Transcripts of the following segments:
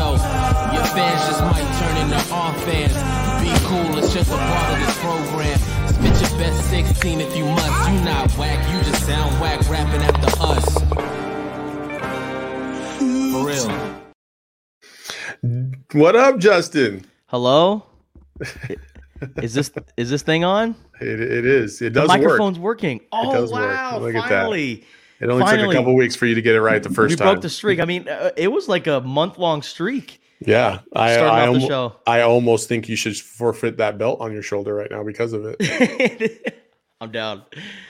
yo, your fans just might turn into our fans. Be cool, it's just a part of this program. Spit your best 16 if you must. You not whack, you just sound whack rapping after us. For real. What up, Justin? Hello? is this is this thing on? It, it is. It does. The does microphone's work. working. Oh does work. wow! Look at that. Finally, It only took a couple weeks for you to get it right the first we time. broke the streak. I mean, uh, it was like a month long streak. yeah, I I, off the almo- show. I almost think you should forfeit that belt on your shoulder right now because of it. I'm down,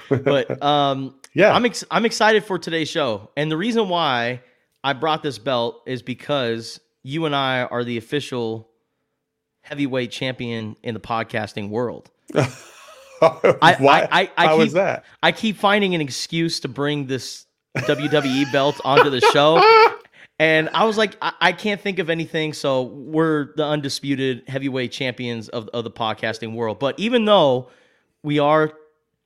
but um, Yeah. I'm ex- I'm excited for today's show, and the reason why I brought this belt is because you and I are the official heavyweight champion in the podcasting world. I, Why? I, I, I How keep, is that? I keep finding an excuse to bring this WWE belt onto the show. And I was like, I, I can't think of anything. So we're the undisputed heavyweight champions of, of the podcasting world. But even though we are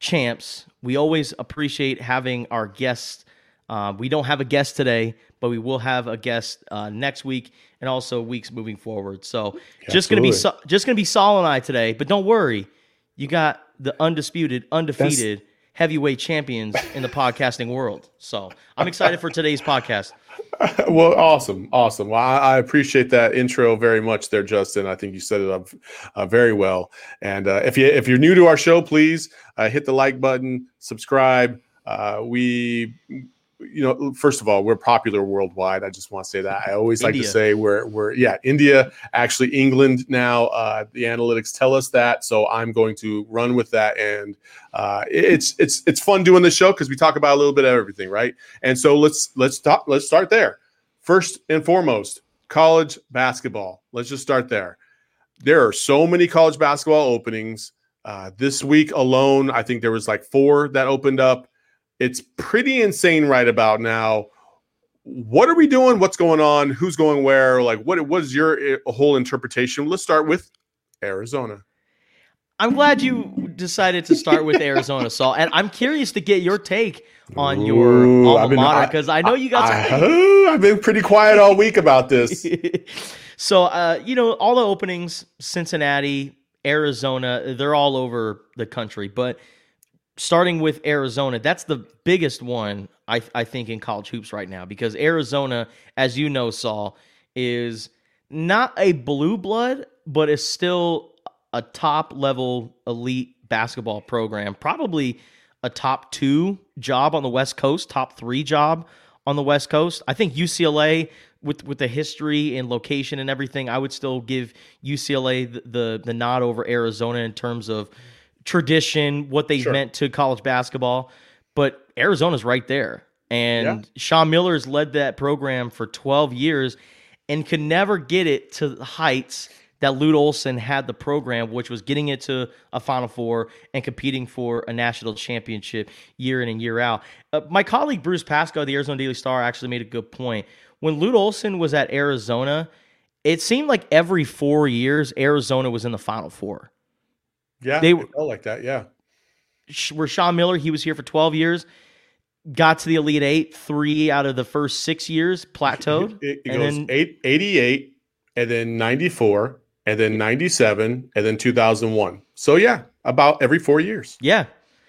champs, we always appreciate having our guests. Uh, we don't have a guest today, but we will have a guest uh, next week and also weeks moving forward. So just gonna be Absolutely. so, just gonna be Saul and I today. But don't worry, you got the undisputed, undefeated heavyweight champions in the podcasting world. So I'm excited for today's podcast. well, awesome, awesome. Well, I, I appreciate that intro very much, there, Justin. I think you set it up uh, very well. And uh, if you if you're new to our show, please uh, hit the like button, subscribe. Uh, we, you know, first of all, we're popular worldwide. I just want to say that. I always like to say we're we're yeah, India, actually England now. Uh, the analytics tell us that, so I'm going to run with that. And uh, it's it's it's fun doing this show because we talk about a little bit of everything, right? And so let's let's talk. Let's start there. First and foremost, college basketball. Let's just start there. There are so many college basketball openings. Uh, this week alone, I think there was like four that opened up. It's pretty insane right about now. What are we doing? What's going on? Who's going where? Like, what is your uh, whole interpretation? Let's start with Arizona. I'm glad you decided to start with Arizona, Saul, and I'm curious to get your take on your alma been- mater because I, know you got I, oh, I've been pretty quiet all week about this. so uh, you know all the openings cincinnati arizona they're all over the country but starting with arizona that's the biggest one I, I think in college hoops right now because arizona as you know saul is not a blue blood but is still a top level elite basketball program probably a top two job on the west coast top three job on the west coast. I think ucla with with the history and location and everything, I would still give UCLA the the, the nod over Arizona in terms of tradition, what they Sure. meant to college basketball. But Arizona's right there, and Sean Miller's led that program for 12 years, and could never get it to the heights that Lute Olson had the program, which was getting it to a Final Four and competing for a national championship year in and year out. Uh, my colleague Bruce Pascoe, the Arizona Daily Star, actually made a good point. When Lute Olson was at Arizona, it seemed like every four years Arizona was in the Final Four. Yeah, They- were felt like that. Yeah, Where Sean Miller, he was here for 12 years, got to the Elite Eight, three out of the first six years, plateaued. It, it and goes then- eight, 88, and then 94, and then 97, and then 2001. So, yeah, about every four years. Yeah.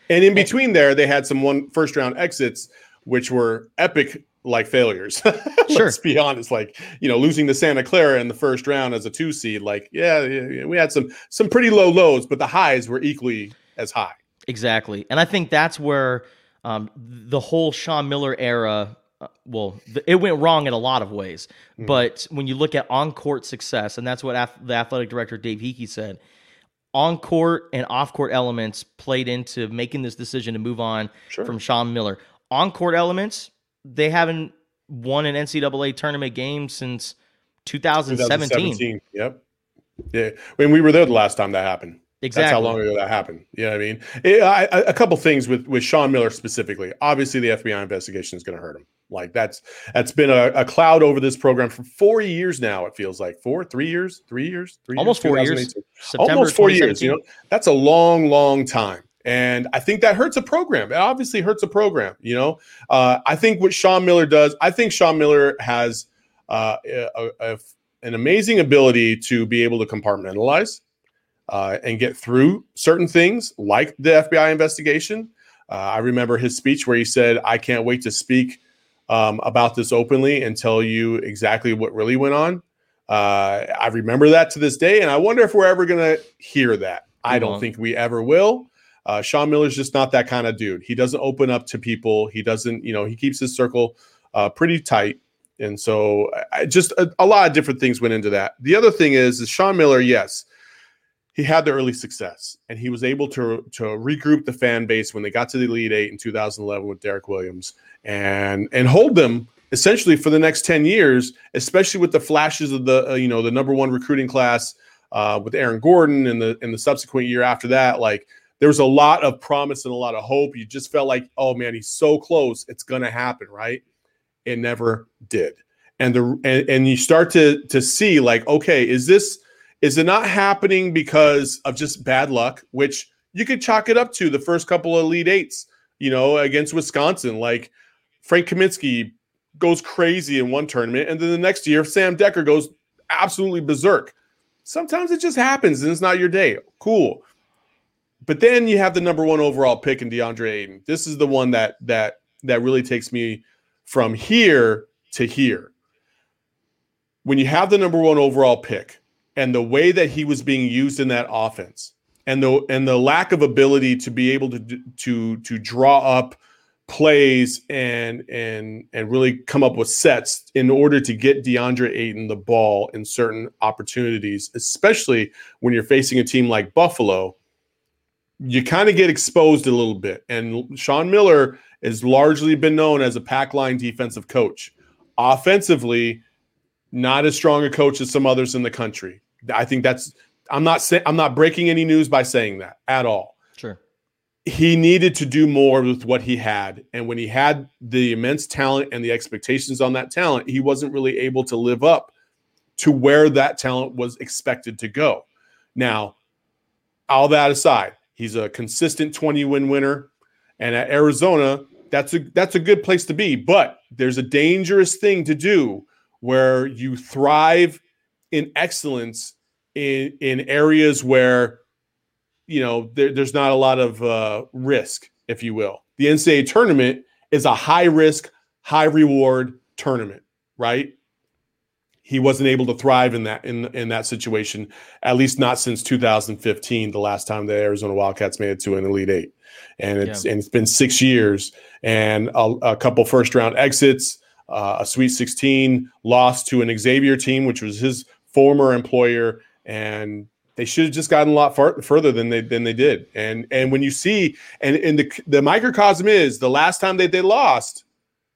And in between there, they had some one first round exits, which were epic like failures. Sure. Let's be honest. Like, you know, losing to Santa Clara in the first round as a two seed, like, yeah, we had some some pretty low lows, but the highs were equally as high. Exactly. And I think that's where um, the whole Sean Miller era, uh, well, th- it went wrong in a lot of ways. But when you look at on court success, and that's what ath- the athletic director Dave Heeke said, on court and off court elements played into making this decision to move on Sure. from Sean Miller. On court elements, they haven't won an NCAA tournament game since 2017. 2017. Yep. Yeah. When we were there the last time that happened. Exactly. That's how long ago that happened. You know what I mean? It- I- I- a couple things with with Sean Miller specifically. Obviously, the FBI investigation is going to hurt him. Like that's that's been a, a cloud over this program for four years now. It feels like four, three years, three years, three Almost years, four years. September almost four years. You know, that's a long, long time. And I think that hurts a program. It obviously hurts a program. You know, uh, I think what Sean Miller does, I think Sean Miller has uh, a, a, an amazing ability to be able to compartmentalize uh, and get through certain things like the FBI investigation. Uh, I remember his speech where he said, I can't wait to speak um, about this openly and tell you exactly what really went on. Uh, I remember that to this day, and I wonder if we're ever going to hear that. I don't think we ever will. Uh, Sean Miller's just not that kind of dude. He doesn't open up to people. He doesn't, you know, he keeps his circle uh, pretty tight. And so, I just a, a, lot of different things went into that. The other thing is, is Sean Miller, yes, he had the early success, and he was able to to regroup the fan base when they got to the Elite Eight in 2011 with Derrick Williams, and and hold them essentially for the next 10 years, especially with the flashes of the uh, you know the number one recruiting class uh, with Aaron Gordon and the and the subsequent year after that, like there was a lot of promise and a lot of hope. You just felt like, oh man, he's so close, it's gonna happen, right? It never did, and the and, and you start to to see like, okay, is this is it not happening because of just bad luck, which you could chalk it up to the first couple of Elite Eights, you know, against Wisconsin. Like Frank Kaminsky goes crazy in one tournament, and then the next year, Sam Dekker goes absolutely berserk. Sometimes it just happens and it's not your day. Cool. But then you have the number one overall pick in DeAndre Ayton. This is the one that that that really takes me from here to here. When you have the number one overall pick, and the way that he was being used in that offense and the and the lack of ability to be able to to to draw up plays and and and really come up with sets in order to get DeAndre Ayton the ball in certain opportunities, especially when you're facing a team like Buffalo, you kind of get exposed a little bit. And Sean Miller has largely been known as a pack line defensive coach. Offensively, not as strong a coach as some others in the country. I think that's I'm not saying I'm not breaking any news by saying that at all. Sure. He needed to do more with what he had. And when he had the immense talent and the expectations on that talent, he wasn't really able to live up to where that talent was expected to go. Now, all that aside, he's a consistent 20 win winner. And at Arizona, that's a that's a good place to be. But there's a dangerous thing to do where you thrive in excellence in in areas where you know there, there's not a lot of uh, risk, if you will. The NCAA tournament is a high risk, high reward tournament, right? He wasn't able to thrive in that in in that situation, at least not since 2015, the last time the Arizona Wildcats made it to an Elite Eight, and it's yeah. and it's been six years and a, a couple first round exits, uh, a Sweet 16 loss to an Xavier team, which was his former employer, and they should have just gotten a lot far, further than they than they did. And and when you see and and the the microcosm is the last time that they lost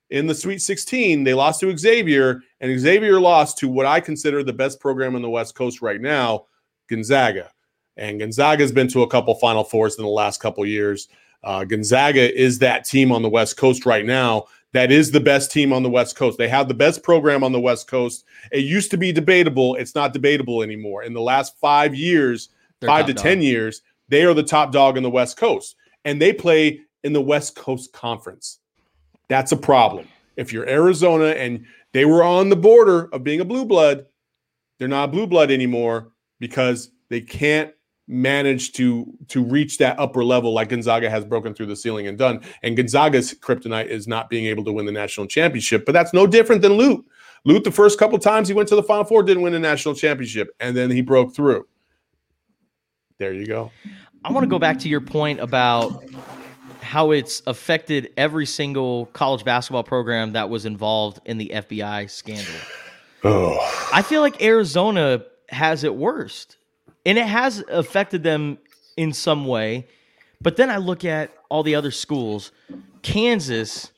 in the Sweet 16, they lost to Xavier, and Xavier lost to what I consider the best program on the West Coast right now, Gonzaga. And Gonzaga has been to a couple Final Fours in the last couple years. Uh, Gonzaga is that team on the West Coast right now that is the best team on the West Coast. They have the best program on the West Coast. It used to be debatable. It's not debatable anymore. In the last five years, They're five to dog. 10 years, they are the top dog in the West Coast. And they play in the West Coast Conference. That's a problem. If you're Arizona and they were on the border of being a blue blood, they're not blue blood anymore because they can't manage to to reach that upper level like Gonzaga has broken through the ceiling and done. And Gonzaga's kryptonite is not being able to win the national championship, but that's no different than Lute. Lute, the first couple times he went to the Final Four, didn't win a national championship, and then he broke through. There you go. I want to go back to your point about how it's affected every single college basketball program that was involved in the FBI scandal. Oh. I feel like Arizona has it worst and it has affected them in some way. But then I look at all the other schools. Kansas,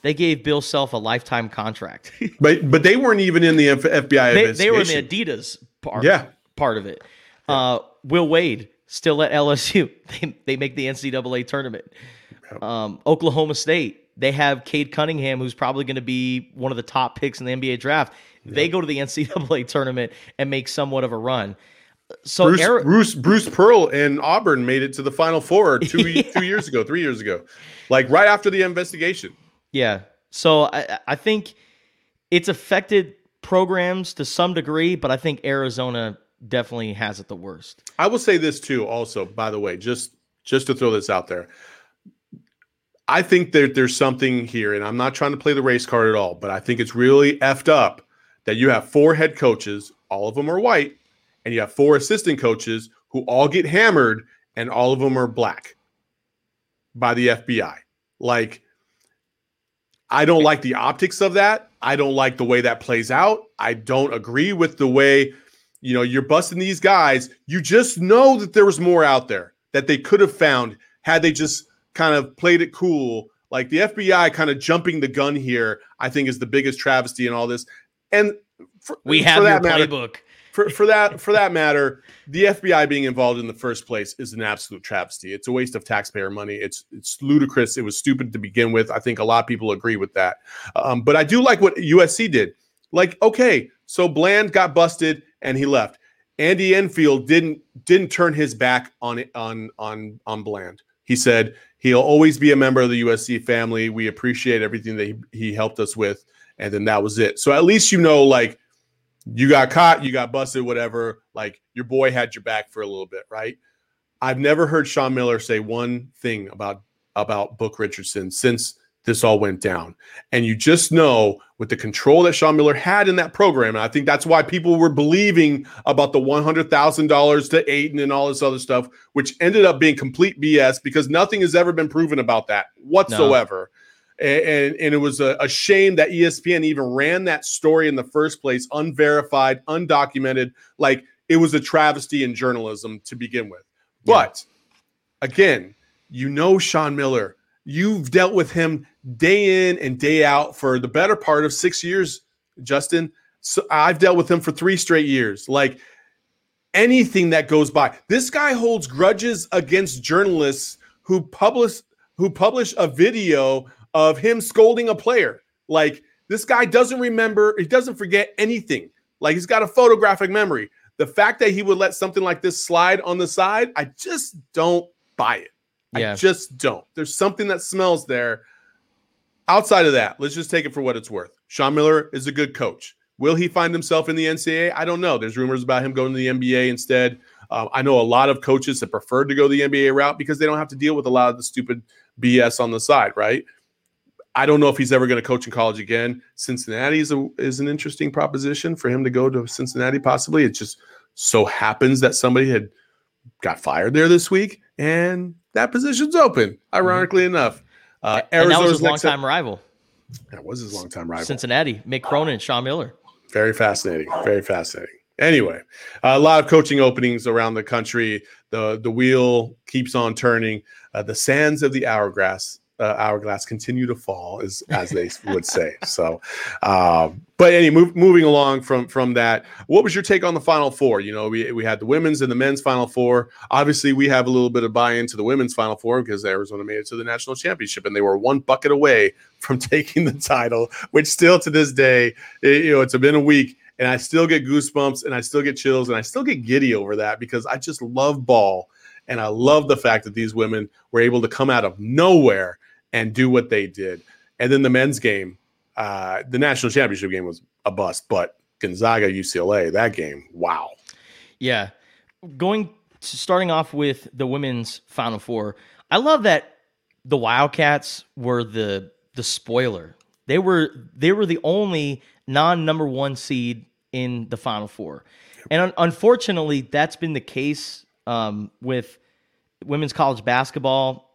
they gave Bill Self a lifetime contract. but but they weren't even in the F- FBI. They, they, were in the Adidas part. Yeah. part of it. Uh, Will Wade still at LSU. They they make the NCAA tournament. Um, Oklahoma State, they have Cade Cunningham, who's probably going to be one of the top picks in the NBA draft. They go to the NCAA tournament and make somewhat of a run so Bruce, Eric, Bruce Bruce Pearl and Auburn made it to the Final Four two yeah. two years ago, three years ago, like right after the investigation. Yeah. So I I think it's affected programs to some degree, but I think Arizona definitely has it the worst. I will say this too. Also, by the way, just just to throw this out there, I think that there's something here, and I'm not trying to play the race card at all, but I think it's really effed up that you have four head coaches, all of them are white, and you have four assistant coaches who all get hammered, and all of them are black by the FBI. Like, I don't like the optics of that. I don't like the way that plays out. I don't agree with the way, you know, you're busting these guys. You just know that there was more out there that they could have found had they just kind of played it cool. Like the FBI kind of jumping the gun here, I think is the biggest travesty in all this. And for, we have your matter, playbook. For, for that for that matter, the FBI being involved in the first place is an absolute travesty. It's a waste of taxpayer money. It's it's ludicrous. It was stupid to begin with. I think a lot of people agree with that. Um, but I do like what USC did. Like, okay, so Bland got busted and he left. Andy Enfield didn't didn't turn his back on on on on Bland. He said he'll always be a member of the USC family. We appreciate everything that he, he helped us with, and then that was it. So at least you know, like you got caught, you got busted, whatever. Like your boy had your back for a little bit, right? I've never heard Sean Miller say one thing about about Book Richardson since this all went down. And you just know with the control that Sean Miller had in that program, and I think that's why people were believing about the $100,000 to Ayton and all this other stuff, which ended up being complete BS because nothing has ever been proven about that whatsoever. No. And, and, it was a, a shame that ESPN even ran that story in the first place, unverified, undocumented. Like it was a travesty in journalism to begin with. Yeah. But again, you know Sean Miller You've dealt with him day in and day out for the better part of six years, Justin. So I've dealt with him for three straight years. Like anything that goes by, this guy holds grudges against journalists who publish who publish a video of him scolding a player. Like this guy doesn't remember, he doesn't forget anything. Like he's got a photographic memory. The fact that he would let something like this slide on the side, I just don't buy it. Yeah. I just don't. There's something that smells there. Outside of that, let's just take it for what it's worth. Sean Miller is a good coach. Will he find himself in the NCAA? I don't know. There's rumors about him going to the NBA instead. Um, I know a lot of coaches that preferred to go the NBA route because they don't have to deal with a lot of the stupid BS on the side, right? I don't know if he's ever going to coach in college again. Cincinnati is, a, is an interesting proposition for him to go to Cincinnati, possibly. It just so happens that somebody had got fired there this week, and that position's open. Mm-hmm. Ironically mm-hmm. enough, uh, and that was his longtime rival. That was his longtime rival. Cincinnati, Mick Cronin, and Sean Miller. Very fascinating. Very fascinating. Anyway, a lot of coaching openings around the country. The the wheel keeps on turning. Uh, the sands of the hourglass uh, hourglass continue to fall, as as they would say. So, um, but any move, moving along from from that, what was your take on the Final Four? You know, we we had the women's and the men's Final Four. Obviously, we have a little bit of buy into the women's Final Four because Arizona made it to the national championship, and they were one bucket away from taking the title. Which still to this day, it, you know, it's been a week. And I still get goosebumps and I still get chills and I still get giddy over that because I just love ball. And I love the fact that these women were able to come out of nowhere and do what they did. And then the men's game, uh, the national championship game was a bust, but Gonzaga UCLA, that game, wow. Yeah. Going to, starting off with the women's final four. I love that the Wildcats were the the spoiler. They were they were the only non number 1 seed in the final four. And un- unfortunately, that's been the case um, with women's college basketball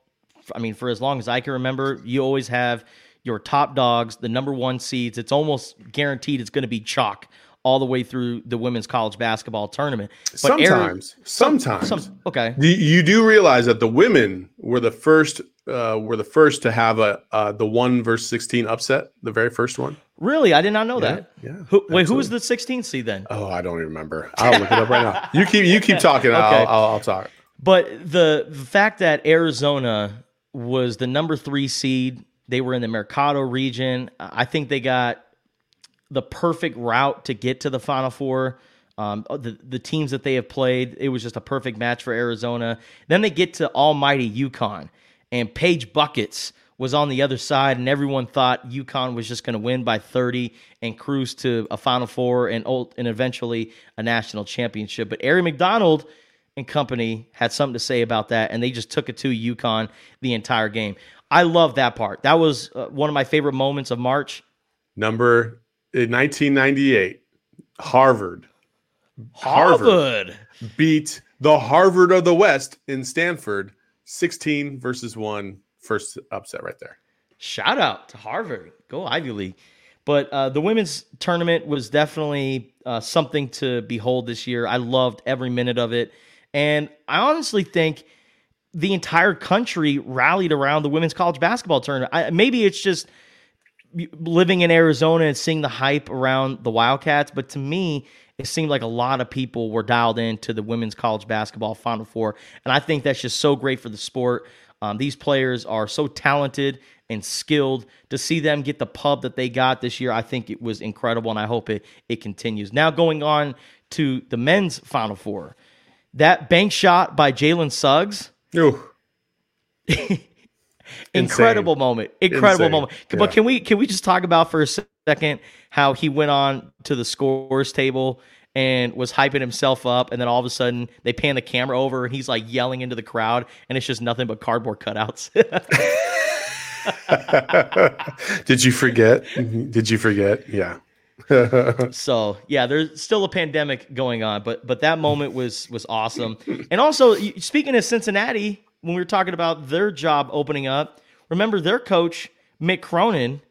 I mean, for as long as I can remember, you always have your top dogs, the number one seeds. It's almost guaranteed it's going to be chalk all the way through the women's college basketball tournament. But sometimes, sometimes, some, okay. You do realize that the women were the first, uh, were the first to have a uh, the one versus sixteen upset, the very first one. Really, I did not know yeah, that. Yeah. Who, wait, who was the 16 seed then? Oh, I don't even remember. I'll look it up right now. You keep you keep talking. okay. I'll, I'll, I'll talk. But the, the fact that Arizona was the number three seed. They were in the Mercado region. I think they got the perfect route to get to the Final Four. Um, the the teams that they have played, it was just a perfect match for Arizona. Then they get to almighty UConn, and Paige Buckets was on the other side, and everyone thought UConn was just going to win by 30 and cruise to a Final Four and and eventually a national championship. But Aari McDonald and company had something to say about that, and they just took it to UConn the entire game. I love that part. That was uh, one of my favorite moments of March. Number in 1998, Harvard. Harvard. Harvard beat the Harvard of the West in Stanford 16 versus 1 first upset right there. Shout out to Harvard. Go Ivy League. But uh, the women's tournament was definitely uh, something to behold this year. I loved every minute of it. And I honestly think the entire country rallied around the women's college basketball tournament. I, maybe it's just living in Arizona and seeing the hype around the Wildcats, but to me, it seemed like a lot of people were dialed into the women's college basketball Final Four. And I think that's just so great for the sport. Um, these players are so talented and skilled. To see them get the pub that they got this year, I think it was incredible, and I hope it, it continues. Now, going on to the men's Final Four, that bank shot by Jalen Suggs. incredible moment. Incredible Insane. moment. Yeah. but can we can we just talk about for a second how he went on to the scores table and was hyping himself up and then all of a sudden they pan the camera over and he's like yelling into the crowd and it's just nothing but cardboard cutouts? Did you forget? Did you forget? Yeah so yeah there's still a pandemic going on but but that moment was was awesome and also speaking of cincinnati when we were talking about their job opening up, remember their coach Mick Cronin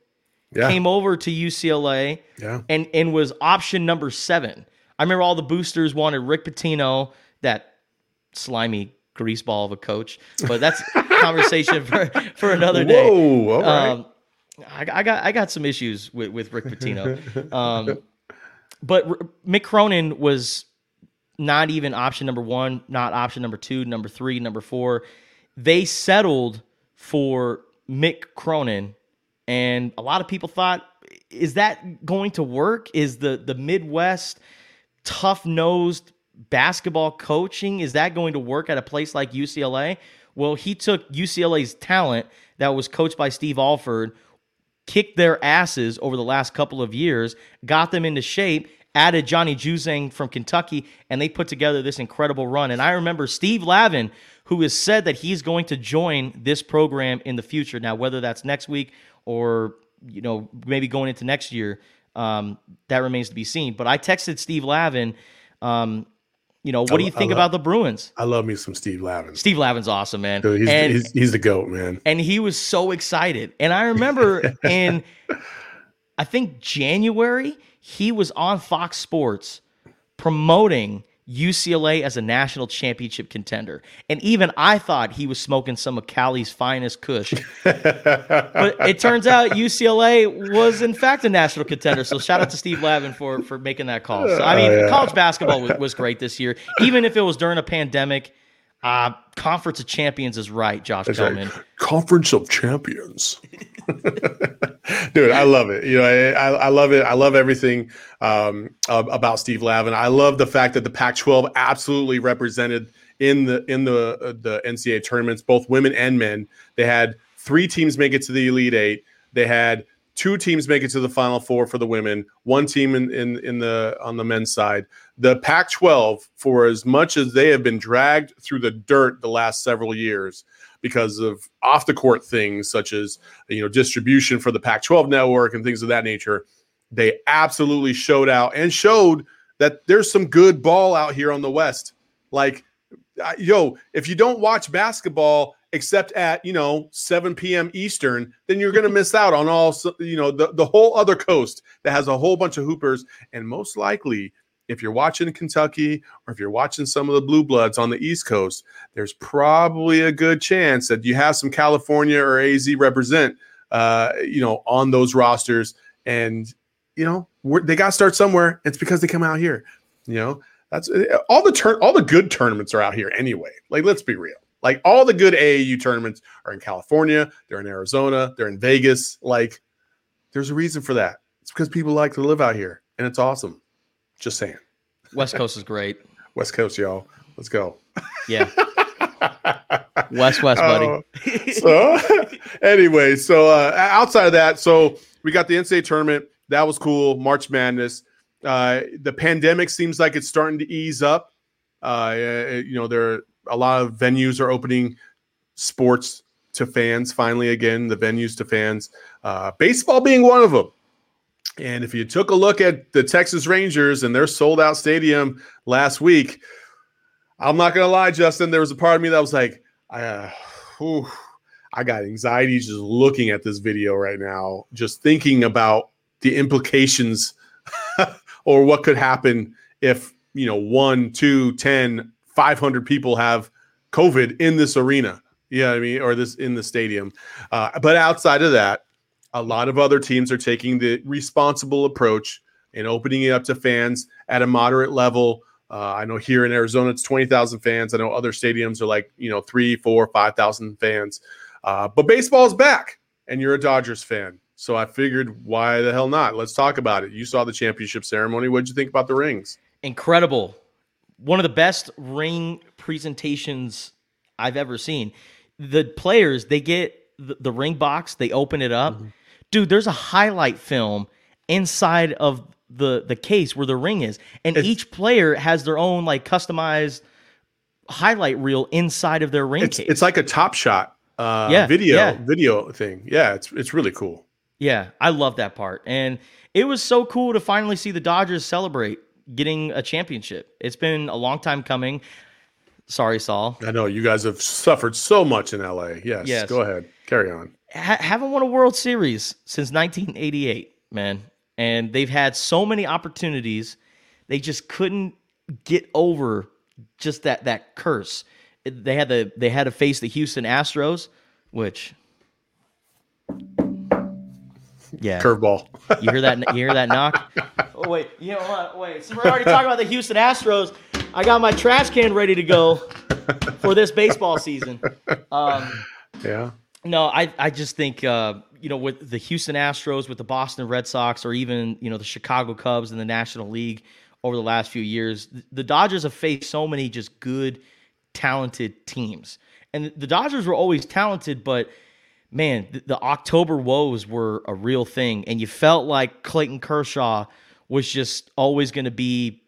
yeah. came over to UCLA yeah. and and was option number seven. I remember all the boosters wanted Rick Pitino, that slimy greaseball of a coach, but that's conversation for, for another day. Whoa, all right. Um, I, I, got I got some issues with, with Rick Pitino. Um, but R- Mick Cronin was not even option number one, not option number two, number three, number four they settled for Mick Cronin, and a lot of people thought, is that going to work? Is the the Midwest tough nosed basketball coaching is that going to work at a place like UCLA? Well, he took UCLA's talent that was coached by Steve Alford, kicked their asses over the last couple of years, got them into shape, added Johnny Juzang from Kentucky, and they put together this incredible run. And I remember Steve Lavin who has said that he's going to join this program in the future. Now, whether that's next week or you know maybe going into next year, um, that remains to be seen. But I texted Steve Lavin. Um, you know, what I, do you think love, about the Bruins? I love me some Steve Lavin. Steve Lavin's awesome, man. Dude, he's, and, he's, he's the goat, man. And he was so excited. And I remember in, I think January, he was on Fox Sports promoting UCLA as a national championship contender. And even I thought he was smoking some of Cali's finest kush. but it turns out UCLA was in fact a national contender. So shout out to Steve Lavin for for making that call. So I mean, oh, yeah. college basketball was, was great this year. Even if it was during a pandemic, uh, Conference of Champions is right, Josh Coleman. Conference of Champions. Dude, I love it. You know, I, I love it. I love everything um, about Steve Lavin. I love the fact that the Pac-12 absolutely represented in the in the uh, the NCAA tournaments, both women and men. They had three teams make it to the Elite Eight. They had two teams make it to the Final Four for the women. One team in in, in the on the men's side. The Pac-12, for as much as they have been dragged through the dirt the last several years, because of off the court things such as you know distribution for the Pac-12 network and things of that nature. They absolutely showed out and showed that there's some good ball out here on the West. Like, yo, if you don't watch basketball except at you know 7 p.m. Eastern, then you're going to miss out on all you know the, the whole other coast that has a whole bunch of hoopers, and most likely if you're watching Kentucky or if you're watching some of the blue bloods on the East Coast, there's probably a good chance that you have some California or AZ represent, uh, you know, on those rosters. And you know, they got to start somewhere. It's because they come out here. You know, that's all the turn. All the good tournaments are out here anyway. Like, let's be real. Like all the good AAU tournaments are in California. They're in Arizona. They're in Vegas. Like, there's a reason for that. It's because people like to live out here, and it's awesome. Just saying. West Coast is great. West Coast, y'all. Let's go. Yeah. West West, buddy. Oh, so anyway, so uh, outside of that, so we got the NCAA tournament. That was cool. March Madness. Uh, the pandemic seems like it's starting to ease up. Uh, you know, there are a lot of venues are opening sports to fans finally again. The venues to fans. Uh, baseball being one of them. And if you took a look at the Texas Rangers and their sold out stadium last week, I'm not gonna lie, Justin. There was a part of me that was like, uh, whew, I got anxiety just looking at this video right now, just thinking about the implications or what could happen if you know one, two, 10, 500 people have COVID in this arena. Yeah, you know I mean, or this in the stadium. Uh, but outside of that, a lot of other teams are taking the responsible approach and opening it up to fans at a moderate level. Uh, I know here in Arizona it's twenty thousand fans. I know other stadiums are like you know three, four, five thousand fans. Uh, but baseball's back, and you're a Dodgers fan, so I figured why the hell not? Let's talk about it. You saw the championship ceremony. What did you think about the rings? Incredible, one of the best ring presentations I've ever seen. The players they get the, the ring box, they open it up. Mm-hmm dude, there's a highlight film inside of the the case where the ring is, and it's, each player has their own like customized highlight reel inside of their ring it's, case. It's like a Top Shot uh, yeah, video yeah. video thing. Yeah, it's it's really cool. Yeah, I love that part, and it was so cool to finally see the Dodgers celebrate getting a championship. It's been a long time coming. Sorry, Saul. I know you guys have suffered so much in LA. Yes, yes. go ahead, carry on ha- haven't won a World Series since 1988, man. And they've had so many opportunities, they just couldn't get over just that that curse. They had the they had to face the Houston Astros, which yeah, curveball. you hear that? You hear that knock? Oh wait, you know what? Wait, so we're already talking about the Houston Astros. I got my trash can ready to go for this baseball season. Um, yeah. No, I I just think uh, you know with the Houston Astros, with the Boston Red Sox, or even you know the Chicago Cubs in the National League over the last few years, the Dodgers have faced so many just good, talented teams, and the Dodgers were always talented, but man, the, the October woes were a real thing, and you felt like Clayton Kershaw was just always going to be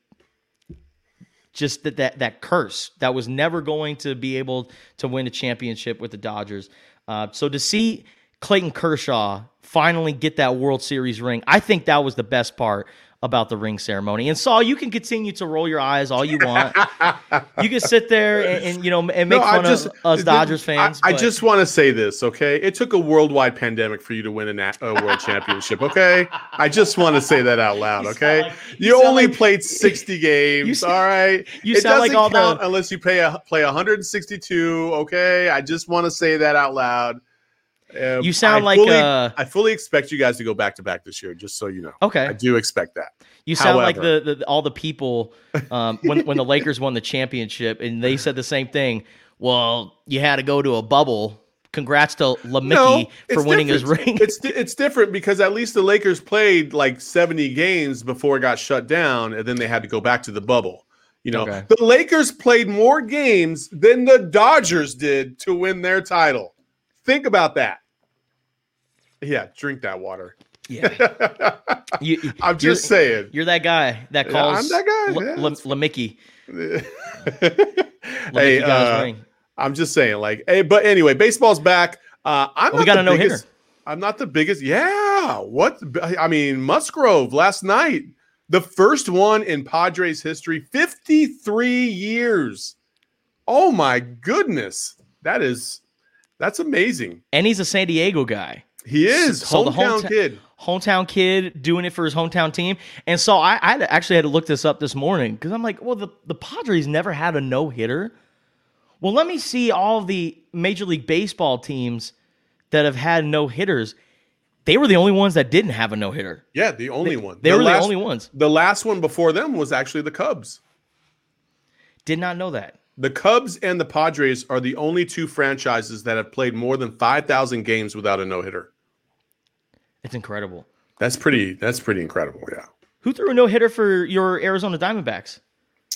just that, that that curse that was never going to be able to win a championship with the Dodgers. Uh, so to see Clayton Kershaw finally get that World Series ring, I think that was the best part about the ring ceremony. And Saul, you can continue to roll your eyes all you want. you can sit there and, and you know and make no, fun just, of us Dodgers fans. I, I just want to say this, okay? It took a worldwide pandemic for you to win a, a world championship, okay? I just want to say that out loud, okay? Like, you, you only like, played sixty games, you, all right? You it sound like all the unless you pay a play 162, okay? I just want to say that out loud. Um, you sound I like fully, uh, I fully expect you guys to go back to back this year, just so you know. Okay, I do expect that. You sound However, like the, the, all the people um, when when the Lakers won the championship, and they said the same thing. Well, you had to go to a bubble. Congrats to LeMickey no, for winning different. his ring. It's it's different because at least the Lakers played like seventy games before it got shut down, and then they had to go back to the bubble. You know, okay. the Lakers played more games than the Dodgers did to win their title. Think about that. Yeah, drink that water. Yeah. you, I'm just saying. You're that guy that calls. Yeah, I'm that guy. L- Mickey. hey, uh, I'm just saying, like, hey, but anyway, baseball's back. Uh, I'm well, we got a no hitter. I'm not the biggest. Yeah. What? I mean, Musgrove last night, the first one in Padres history, 53 years. Oh my goodness. That is, that's amazing. And he's a San Diego guy. He is so hometown the hometown kid. Hometown kid doing it for his hometown team. And so I, I actually had to look this up this morning because I'm like, well, the, the Padres never had a no hitter. Well, let me see all the Major League Baseball teams that have had no hitters. They were the only ones that didn't have a no hitter. Yeah, the only they, one. They the were last, the only ones. The last one before them was actually the Cubs. Did not know that. The Cubs and the Padres are the only two franchises that have played more than 5,000 games without a no hitter. It's incredible. That's pretty. That's pretty incredible. Yeah. Who threw a no hitter for your Arizona Diamondbacks?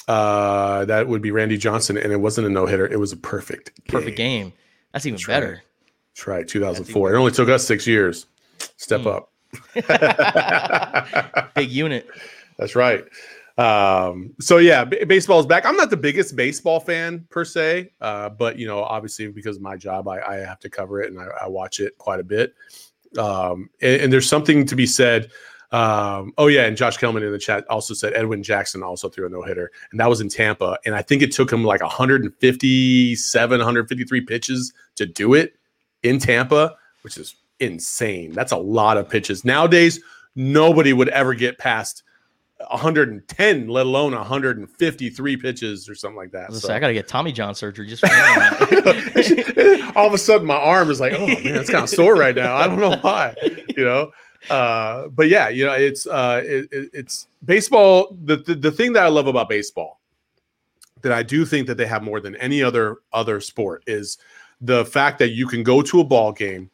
Uh, that would be Randy Johnson, and it wasn't a no hitter. It was a perfect, perfect game. That's even That's better. Right. That's right, 2004. It only took us six years. Step Mm. up. Big unit. That's right. Um, so yeah, b- baseball is back. I'm not the biggest baseball fan per se, uh, but you know, obviously because of my job, I, I have to cover it and I, I watch it quite a bit. Um, and, and there's something to be said. Um, oh yeah, and Josh Kelman in the chat also said Edwin Jackson also threw a no hitter, and that was in Tampa. And I think it took him like 157, 153 pitches to do it in Tampa, which is insane. That's a lot of pitches. Nowadays, nobody would ever get past 110, let alone 153 pitches or something like that. I, So- say, I gotta get Tommy John surgery just for all of a sudden my arm is like, oh man, it's kind of sore right now. I don't know why, you know. Uh, but yeah, you know, it's uh, it- it's baseball. The, the the thing that I love about baseball, that I do think that they have more than any other other sport, is the fact that you can go to a ball game,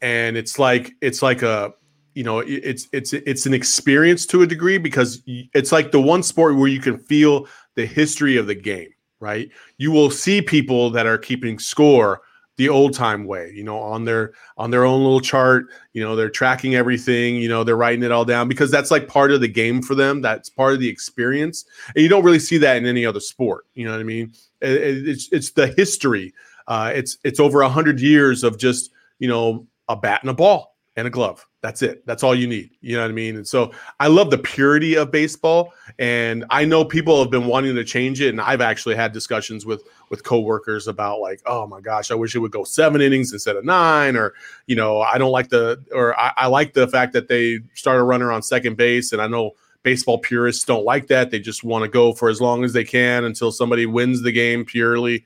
and it's like it's like a you know it's it's it's an experience to a degree because it's like the one sport where you can feel the history of the game right? You will see people that are keeping score the old time way you know on their on their own little chart you know they're tracking everything you know they're writing it all down because that's like part of the game for them. That's part of the experience. And you don't really see that in any other sport you know what i mean? It- it- it's it's the history uh it's it's over a hundred years of just you know a bat and a ball and a glove. That's it. That's all you need. You know what i mean? And so i love the purity of baseball and i know people have been wanting to change it and i've actually had discussions with with coworkers about like oh my gosh i wish it would go seven innings instead of nine or you know i don't like the or i, I like the fact that they start a runner on second base and i know baseball purists don't like that. They just want to go for as long as they can until somebody wins the game purely.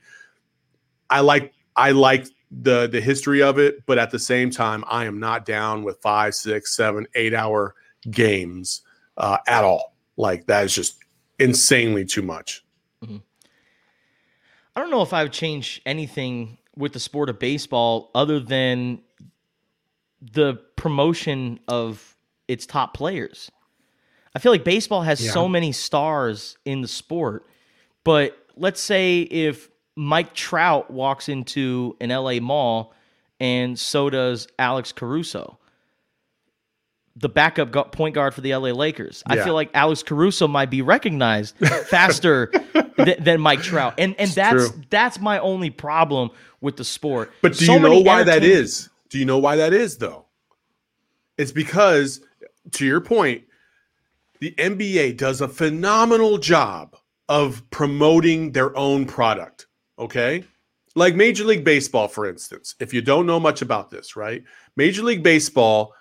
I like i like the the history of it but at the same time i am not down with five six seven eight hour games uh, at all like that is just insanely too much I don't know if I would change anything with the sport of baseball other than the promotion of its top players. I feel like baseball has Yeah. so many stars in the sport, but let's say if Mike Trout walks into an LA mall and so does Alex Caruso, the backup point guard for the LA Lakers. I feel like Alex Caruso might be recognized faster th- than Mike Trout, and and that's true. that's my only problem with the sport. But do So you know why that is? Do you know why that is though? It's because to your point, the NBA does a phenomenal job of promoting their own product, okay? Like Major League Baseball for instance. If you don't know much about this, right? Major League Baseball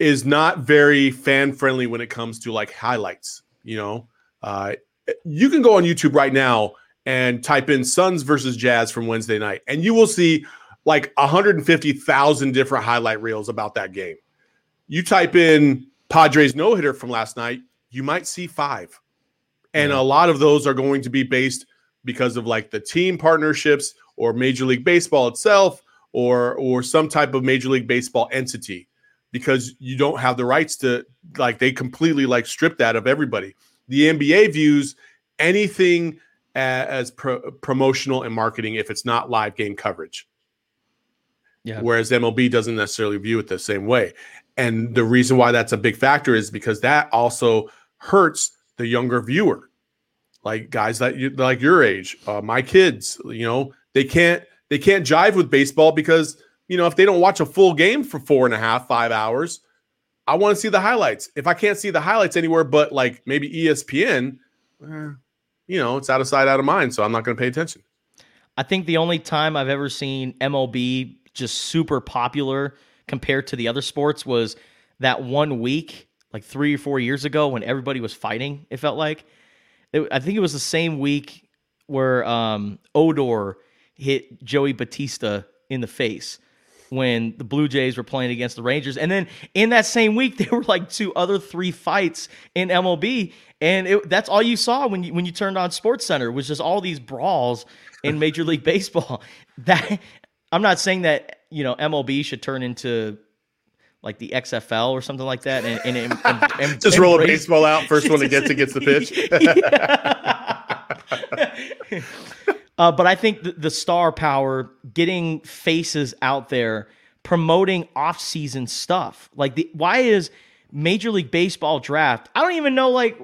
is not very fan friendly when it comes to like highlights, you know? Uh you can go on YouTube right now and type in Suns versus Jazz from Wednesday night, and you will see like 150,000 different highlight reels about that game. You type in Padres no hitter from last night, you might see five. And Yeah. a lot of those are going to be based because of like the team partnerships or Major League Baseball itself or or some type of Major League Baseball entity because you don't have the rights to like they completely like strip that of everybody. The NBA views anything as pro- promotional and marketing if it's not live game coverage. Yeah. Whereas MLB doesn't necessarily view it the same way. And the reason why that's a big factor is because that also hurts the younger viewer. Like guys that you like your age, uh, my kids, you know, they can't they can't jive with baseball because you know if they don't watch a full game for four and a half five hours, I want to see the highlights. If I can't see the highlights anywhere but like maybe ESPN, eh, you know, it's out of sight, out of mind. So I'm not going to pay attention. I think the only time I've ever seen MLB just super popular compared to the other sports was that one week, like three or four years ago, when everybody was fighting. It felt like It- I think it was the same week where um, Odor hit Joey Bautista in the face when the Blue Jays were playing against the Rangers, and then in that same week there were like two other three fights in MLB, and it, that's all you saw when you when you turned on Sports Center was just all these brawls in Major League Baseball. That I'm not saying that you know MLB should turn into like the XFL or something like that, and, and, and, and, Just roll a baseball out. First one to gets it gets the pitch. Uh, but I think the, the star power, getting faces out there, promoting off-season stuff. Like the why is Major League Baseball draft? I don't even know like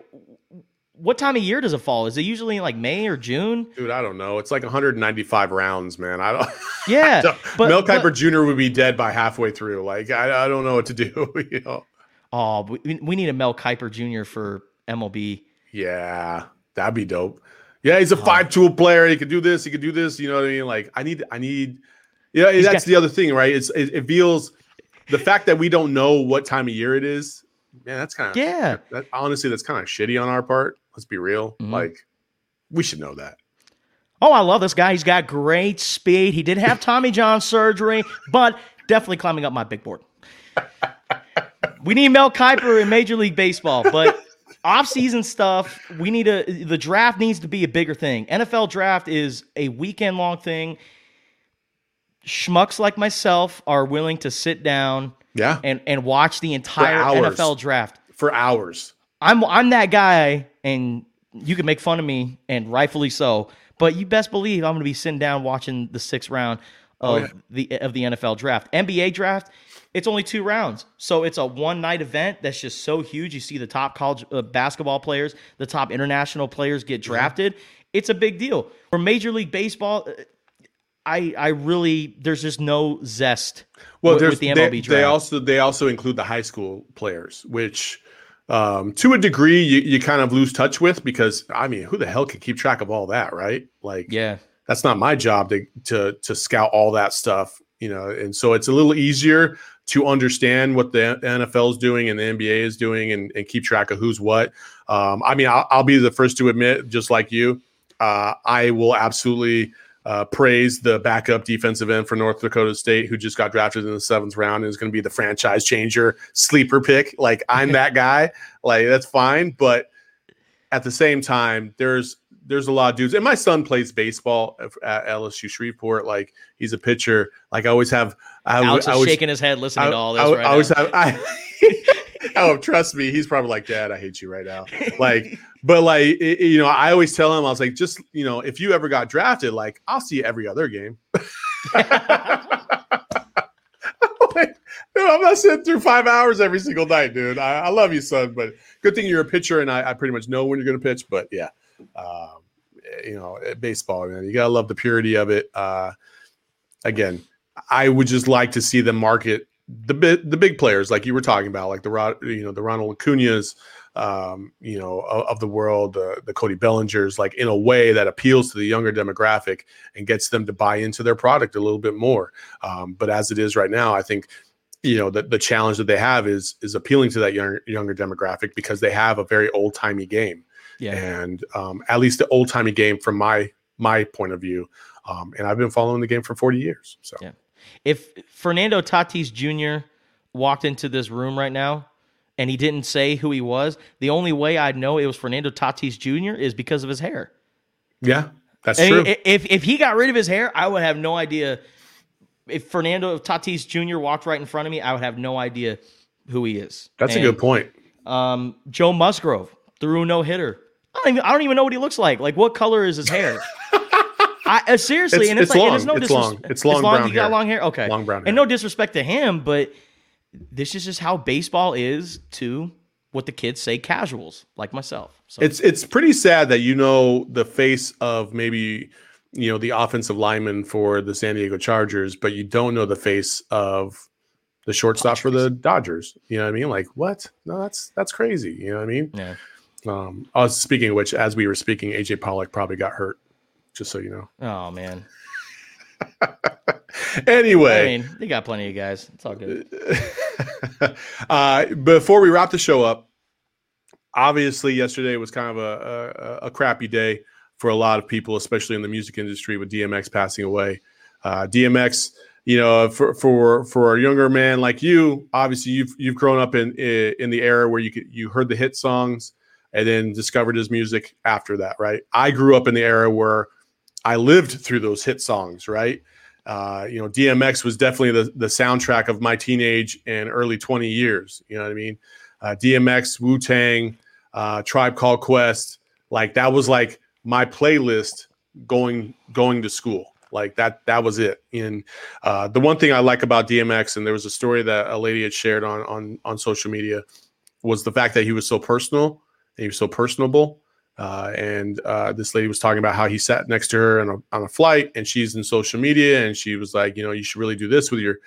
what time of year does it fall? Is it usually in like May or June? Dude, I don't know. It's like 195 rounds, man. I don't. Yeah, but, Mel but- Kiper Jr. would be dead by halfway through. Like I, I don't know what to do. You know. oh, we, we need a Mel Kiper Jr. for MLB. Yeah, that'd be dope. Yeah, he's a five tool player. He could do this. He could do this. You know what I mean? Like I need. I need. Yeah, He's that's got- the other thing, right? It's it, it feels the fact that we don't know what time of year it is. Man, that's kind of Yeah. That, honestly, that's kind of shitty on our part. Let's be real. Mhm. Like we should know that. Oh, I love this guy. He's got great speed. He did have Tommy John surgery, but definitely climbing up my big board. We need Mel Kiper in Major League Baseball, but off-season stuff, we need a the draft needs to be a bigger thing. NFL draft is a weekend-long thing. Schmucks like myself are willing to sit down Yeah, and and watch the entire. NFL draft. for hours. I'm I'm that guy, and you can make fun of me, and rightfully so. But you best believe I'm going to be sitting down watching the sixth round of Oh, yeah. the of the NFL draft. NBA draft, it's only two rounds, so it's a one night event that's just so huge. You see the top college uh, basketball players, the top international players get drafted. It's a big deal for Major League Baseball. uh, I I really there's just no zest. Well, with, there's with the they, MLB draft. they also they also include the high school players, which um, to a degree you, you kind of lose touch with because I mean, who the hell can keep track of all that, right? Like, yeah. that's not my job to to to scout all that stuff, you know. And so it's a little easier to understand what the NFL is doing and the NBA is doing, and, and keep track of who's what. Um, I mean, I'll, I'll be the first to admit, just like you, uh, I will absolutely uh, praise the backup defensive end for North Dakota State, who just got drafted in the seventh round and is going to be the franchise changer, sleeper pick. Like I'm that guy. Like that's fine, but at the same time, there's there's a lot of dudes, and my son plays baseball at LSU Shreveport. Like he's a pitcher. Like I always have. I, Alex I is always, shaking his head listening I, to all this I, right I always now. have. Oh, trust me, he's probably like, Dad, I hate you right now. Like, but like, it- you know, I always tell him, I was like, just you know, if you ever got drafted, like, I'll see you every other game. like, dude, I'm not sitting through five hours every single night, dude. I, I love you, son, but good thing you're a pitcher, and I, I pretty much know when you're going to pitch. But yeah, um, you know, eh, baseball, man, you gotta love the purity of it. Uh, again, I would just like to see them market the bit the big players like you were talking about, like the Rod, you know, the Ronald Acuna's, um, you know, of, of the world, uh, the Cody Bellingers, like in a way that appeals to the younger demographic and gets them to buy into their product a little bit more. Um, but as it is right now, I think you know the, the challenge that they have is is appealing to that younger younger demographic because they have a very old timey game yeah. and um, at least the old timey game from my my point of view. Um, and I've been following the game for 40 years. So Yeah. If Fernando Tatis Jr. walked into this room right now and he didn't say who he was, the only way I'd know it was Fernando Tatis Jr. is because of his hair. yeah, that's I true. If if he got rid of his hair, I would have no idea. If Fernando Tatis Jr. walked right in front of me, I would have no idea who he is. that's a good point. Um, Joe Musgrove threw a no hitter. I don't even I don't even know what he looks like. Like what color is his hair? I uh, seriously, It's- and it's, it's like and it's long. no It's long. It's long brown You got hair. long hair, okay? Long brown Hair. And no disrespect to him, but this is just how baseball is to what the kids say casuals like myself. So It's it's pretty sad that you know the face of maybe you know the offensive lineman for the San Diego Chargers, but you don't know the face of the shortstop for the Dodgers. You know what I mean? Like what? No, that's that's crazy. You know what I mean? yeah. Um, I was speaking of which, as we were speaking, AJ Pollock probably got hurt. Just so you know. Oh man. Anyway, I mean, they got plenty of guys. It's all good. uh, before we wrap the show up, obviously yesterday was kind of a, a, a crappy day for a lot of people, especially in the music industry, with DMX passing away. Uh, DMX, you know, for for for a younger man like you, obviously you've you've grown up in in the era where you could you heard the hit songs and then discovered his music after that, right? I grew up in the era where I lived through those hit songs, right? uh, you know, DMX was definitely the the soundtrack of my teenage and early 20 years. You know what I mean? Uh, DMX, Wu Tang, uh, Tribe Called Quest, like that was like my playlist going going to school. Like that that was it. And uh, the one thing I like about DMX, and there was a story that a lady had shared on on on social media, was the fact that he was so personal and he was so personable. Uh, and uh, this lady was talking about how he sat next to her on a, on a flight, and she's in social media, and she was like, you know, you should really do this with your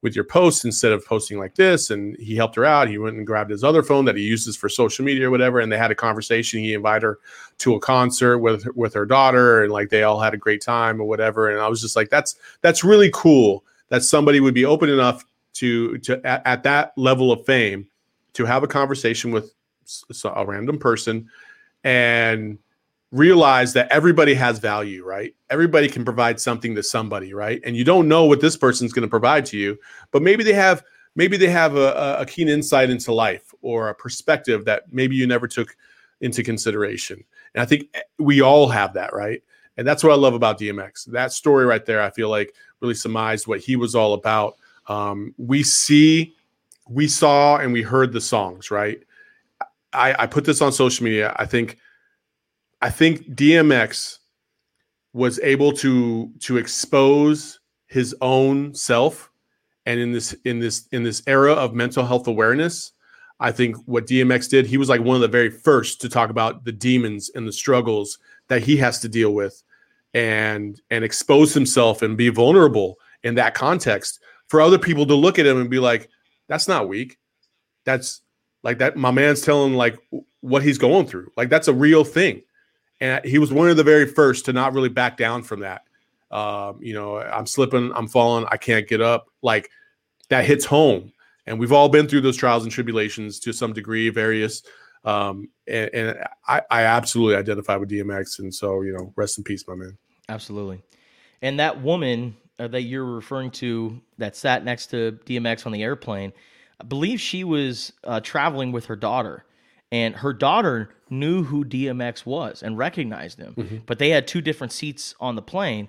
with your posts instead of posting like this. And he helped her out. He went and grabbed his other phone that he uses for social media or whatever, and they had a conversation. He invited her to a concert with with her daughter, and like they all had a great time or whatever. And I was just like, that's that's really cool that somebody would be open enough to to at, at that level of fame to have a conversation with a random person and realize that everybody has value, right? Everybody can provide something to somebody, right? And you don't know what this person's going to provide to you, but maybe they have maybe they have a, a, keen insight into life or a perspective that maybe you never took into consideration. And I think we all have that, right? And that's what I love about DMX. That story right there, I feel like really surmised what he was all about. Um, we see, we saw, and we heard the songs, right? I, I put this on social media. I think I think DMX was able to to expose his own self and in this in this in this era of mental health awareness i think what dmx did he was like one of the very first to talk about the demons and the struggles that he has to deal with and and expose himself and be vulnerable in that context for other people to look at him and be like that's not weak that's like that, my man's telling like what he's going through. Like that's a real thing. And he was one of the very first to not really back down from that. Um, you know, I'm slipping, I'm falling, I can't get up. Like that hits home. And we've all been through those trials and tribulations to some degree, various. Um, and, and I, I absolutely identify with DMX. And so, you know, rest in peace, my man. Absolutely. And that woman uh, that you're referring to that sat next to DMX on the airplane, I believe she was uh, traveling with her daughter, and her daughter knew who DMX was and recognized him. Mm-hmm. But they had two different seats on the plane.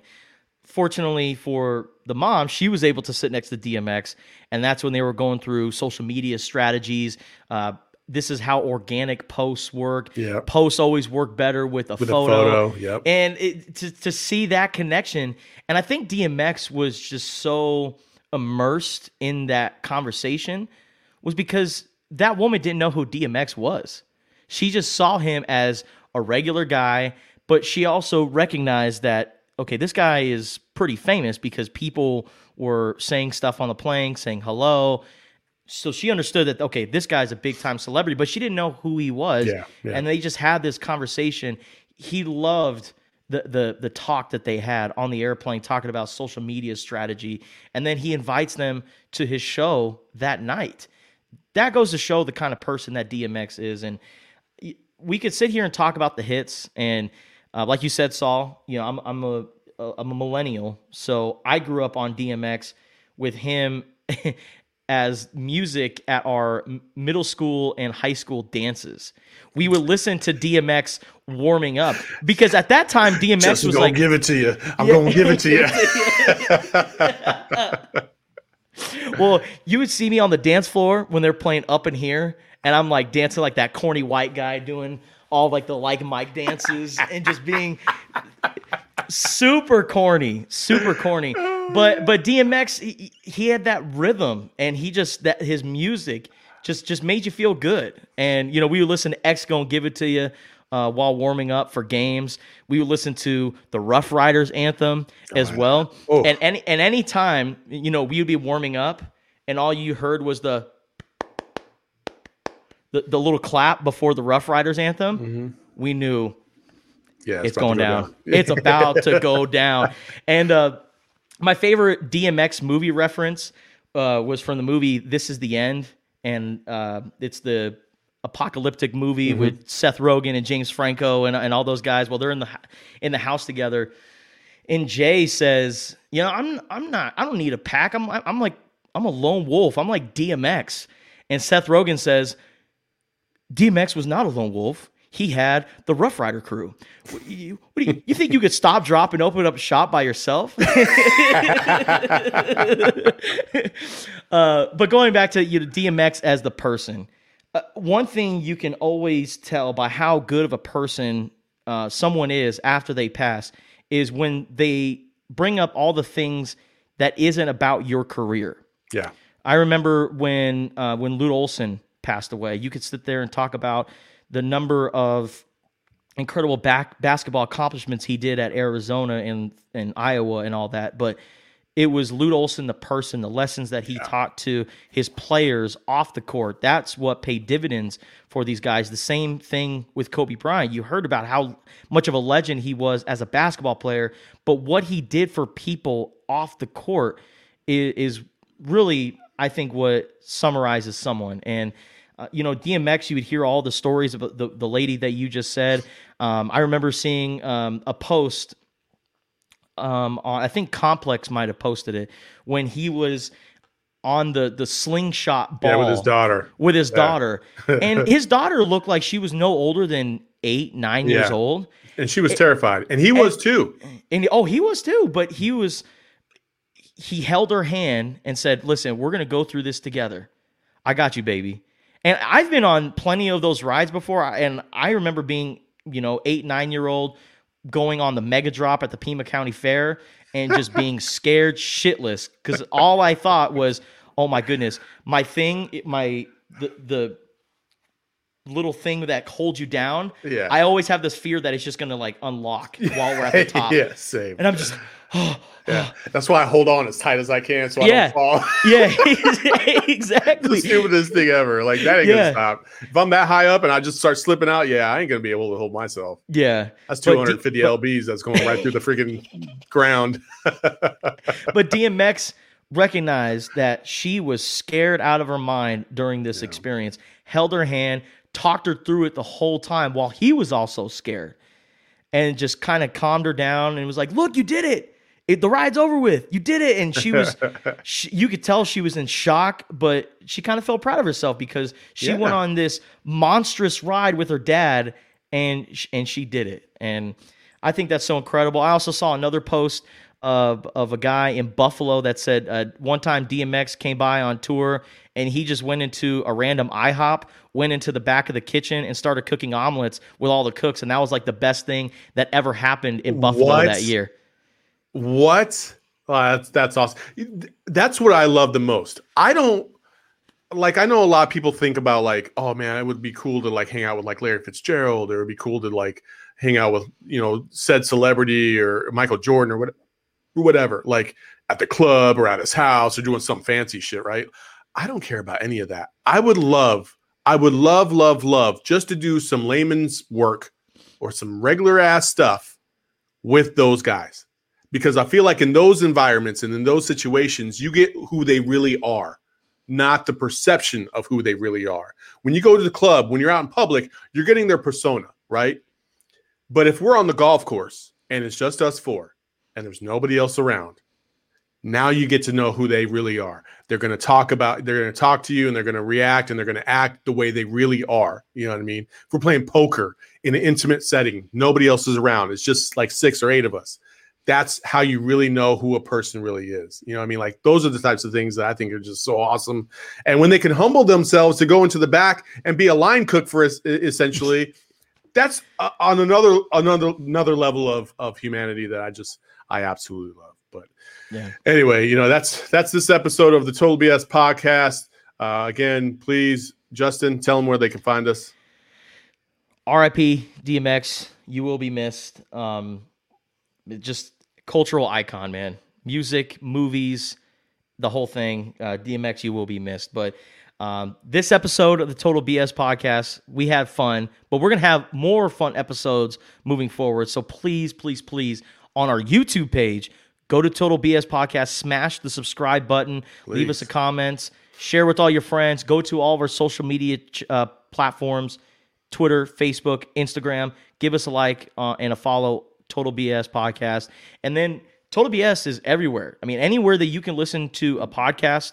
Fortunately for the mom, she was able to sit next to DMX, and that's when they were going through social media strategies. Uh, this is how organic posts work. Yeah. Posts always work better with a with photo. A photo. Yep. And it, to to see that connection, and I think DMX was just so immersed in that conversation was because that woman didn't know who DMX was. She just saw him as a regular guy, but she also recognized that, okay, this guy is pretty famous because people were saying stuff on the plane, saying hello. So she understood that, okay, this guy's a big time celebrity, but she didn't know who he was. Yeah, yeah. And they just had this conversation. He loved the the the talk that they had on the airplane talking about social media strategy and then he invites them to his show that night that goes to show the kind of person that DMX is. And we could sit here and talk about the hits. And uh, like you said, Saul, you know, I'm, I'm a, I'm a millennial. So I grew up on DMX with him as music at our middle school and high school dances. We would listen to DMX warming up because at that time DMX Just was gonna like, "Give it to you. I'm gonna give it to you." well, you would see me on the dance floor when they're playing up in here, and I'm like dancing like that corny white guy doing all like the like Mike dances and just being super corny, super corny. But but DMX he, he had that rhythm and he just that his music just just made you feel good. And you know, we would listen to X gonna give it to you uh, while warming up for games. We would listen to the Ruff Ryders anthem oh, as well. Oh. And any and any time, you know, we would be warming up and all you heard was the the, the little clap before the Ruff Ryders anthem. Mm-hmm. We knew yeah, it's, it's going down. down. it's about to go down. And uh, my favorite DMX movie reference uh, was from the movie This Is the End. And uh, it's the apocalyptic movie mm-hmm. with Seth Rogen and James Franco and, and all those guys. Well, they're in the in the house together. And Jay says, "You know, I'm I'm not. I don't need a pack. I'm I'm like I'm a lone wolf. I'm like DMX." And Seth Rogen says, "DMX was not a lone wolf. He had the Ruff Ryder crew. What, you, what do you, you think you could stop, drop, and open up shop by yourself? uh, but going back to you know, DMX as the person, uh, one thing you can always tell by how good of a person uh, someone is after they pass is when they bring up all the things that isn't about your career. Yeah. I remember when uh, when Lute Olson passed away. You could sit there and talk about the number of incredible back basketball accomplishments he did at Arizona and and Iowa and all that, but it was Lute Olson, the person, the lessons that he taught to his players off the court. That's what paid dividends for these guys. The same thing with Kobe Bryant. You heard about how much of a legend he was as a basketball player, but what he did for people off the court is, is really, I think, what summarizes someone. And uh, you know, DMX, you would hear all the stories about the, the lady that you just said. Um, I remember seeing um, a post um, on, I think Complex might have posted it when he was on the the slingshot ball Yeah, with his daughter. with his daughter, and his daughter looked like she was no older than eight nine years old, And she was terrified. And he was too. and oh he was too, but he was he held her hand and said, "Listen, we're gonna go through this together. I got you, baby." And I've been on plenty of those rides before, and I remember being you know eight nine year old going on the mega drop at the Pima County Fair and just being scared shitless because all I thought was, oh my goodness, my thing, my the the little thing that holds you down. Yeah. I always have this fear that it's just gonna like unlock while we're at the top. yeah, same. And I'm just, yeah. That's why I hold on as tight as I can so I Yeah. don't fall. yeah, exactly. the stupidest thing ever. Like that ain't Yeah. gonna stop. If I'm that high up and I just start slipping out, yeah, I ain't gonna be able to hold myself. Yeah, That's 250 but- lbs that's going right through the freaking ground. but DMX recognized that she was scared out of her mind during this experience, held her hand, talked her through it the whole time while he was also scared, and just kind of calmed her down and was like, "Look, you did it. It, the ride's over with. You did it." And she was, she, you could tell she was in shock, but she kind of felt proud of herself because she Yeah. went on this monstrous ride with her dad, and and she did it. And I think that's so incredible. I also saw another post of of a guy in Buffalo that said uh, one time DMX came by on tour and he just went into a random IHOP, went into the back of the kitchen and started cooking omelets with all the cooks, and that was like the best thing that ever happened in Buffalo What? that year. What? That's that's awesome. That's what I love the most. I don't like. I know a lot of people think about like, oh man, it would be cool to like hang out with like Larry Fitzgerald, or it would be cool to like hang out with you know said celebrity or Michael Jordan or what, whatever, like at the club or at his house or doing some fancy shit, right? I don't care about any of that. I would love, I would love, love, love just to do some layman's work or some regular ass stuff with those guys because I feel like in those environments and in those situations, you get who they really are, not the perception of who they really are. When you go to the club, when you're out in public, you're getting their persona, right? But if we're on the golf course and it's just us four and there's nobody else around, now you get to know who they really are. They're going to talk about, they're going to talk to you and they're going to react and they're going to act the way they really are. You know what I mean? If we're playing poker in an intimate setting, nobody else is around. It's just like six or eight of us that's how you really know who a person really is. You know what I mean? Like those are the types of things that I think are just so awesome. And when they can humble themselves to go into the back and be a line cook for us, essentially, that's uh, on another another another level of of humanity that I just I absolutely love. But Yeah. anyway, you know that's that's this episode of the Total BS podcast. Uh, again, please, Justin, tell them where they can find us. R.I.P. DMX. You will be missed. Um, just cultural icon, man. Music, movies, the whole thing. Uh, DMX, you will be missed. But um, this episode of the Total BS podcast, we had fun, but we're gonna have more fun episodes moving forward. So please, please, please, on our YouTube page, go to Total BS podcast, smash the subscribe button, leave us a comment, share with all your friends, go to all of our social media ch- uh, platforms. Twitter, Facebook, Instagram. Give us a like uh, and a follow. Total BS podcast, and then Total BS is everywhere. I mean, anywhere that you can listen to a podcast,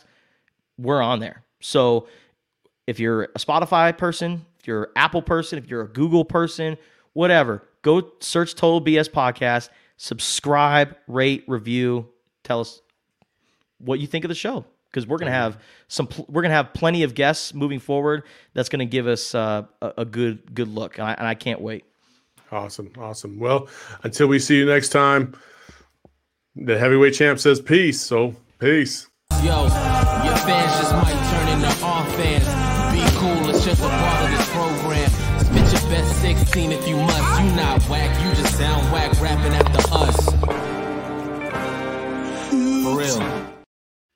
we're on there. So if you're a Spotify person, if you're an Apple person, if you're a Google person, whatever, go search Total BS Podcast, subscribe, rate, review, tell us what you think of the show. Because we're gonna have some we're gonna have plenty of guests moving forward that's gonna give us uh, a, a good good look. And I, and I can't wait Awesome. Awesome. Well, until we see you next time, the heavyweight champ says peace. So, peace. Yo, your fans just might turn into our fans. Be cool, it's just a part of this program. Spit your best 16 if you must. You not whack, you just sound whack rapping after us. For real.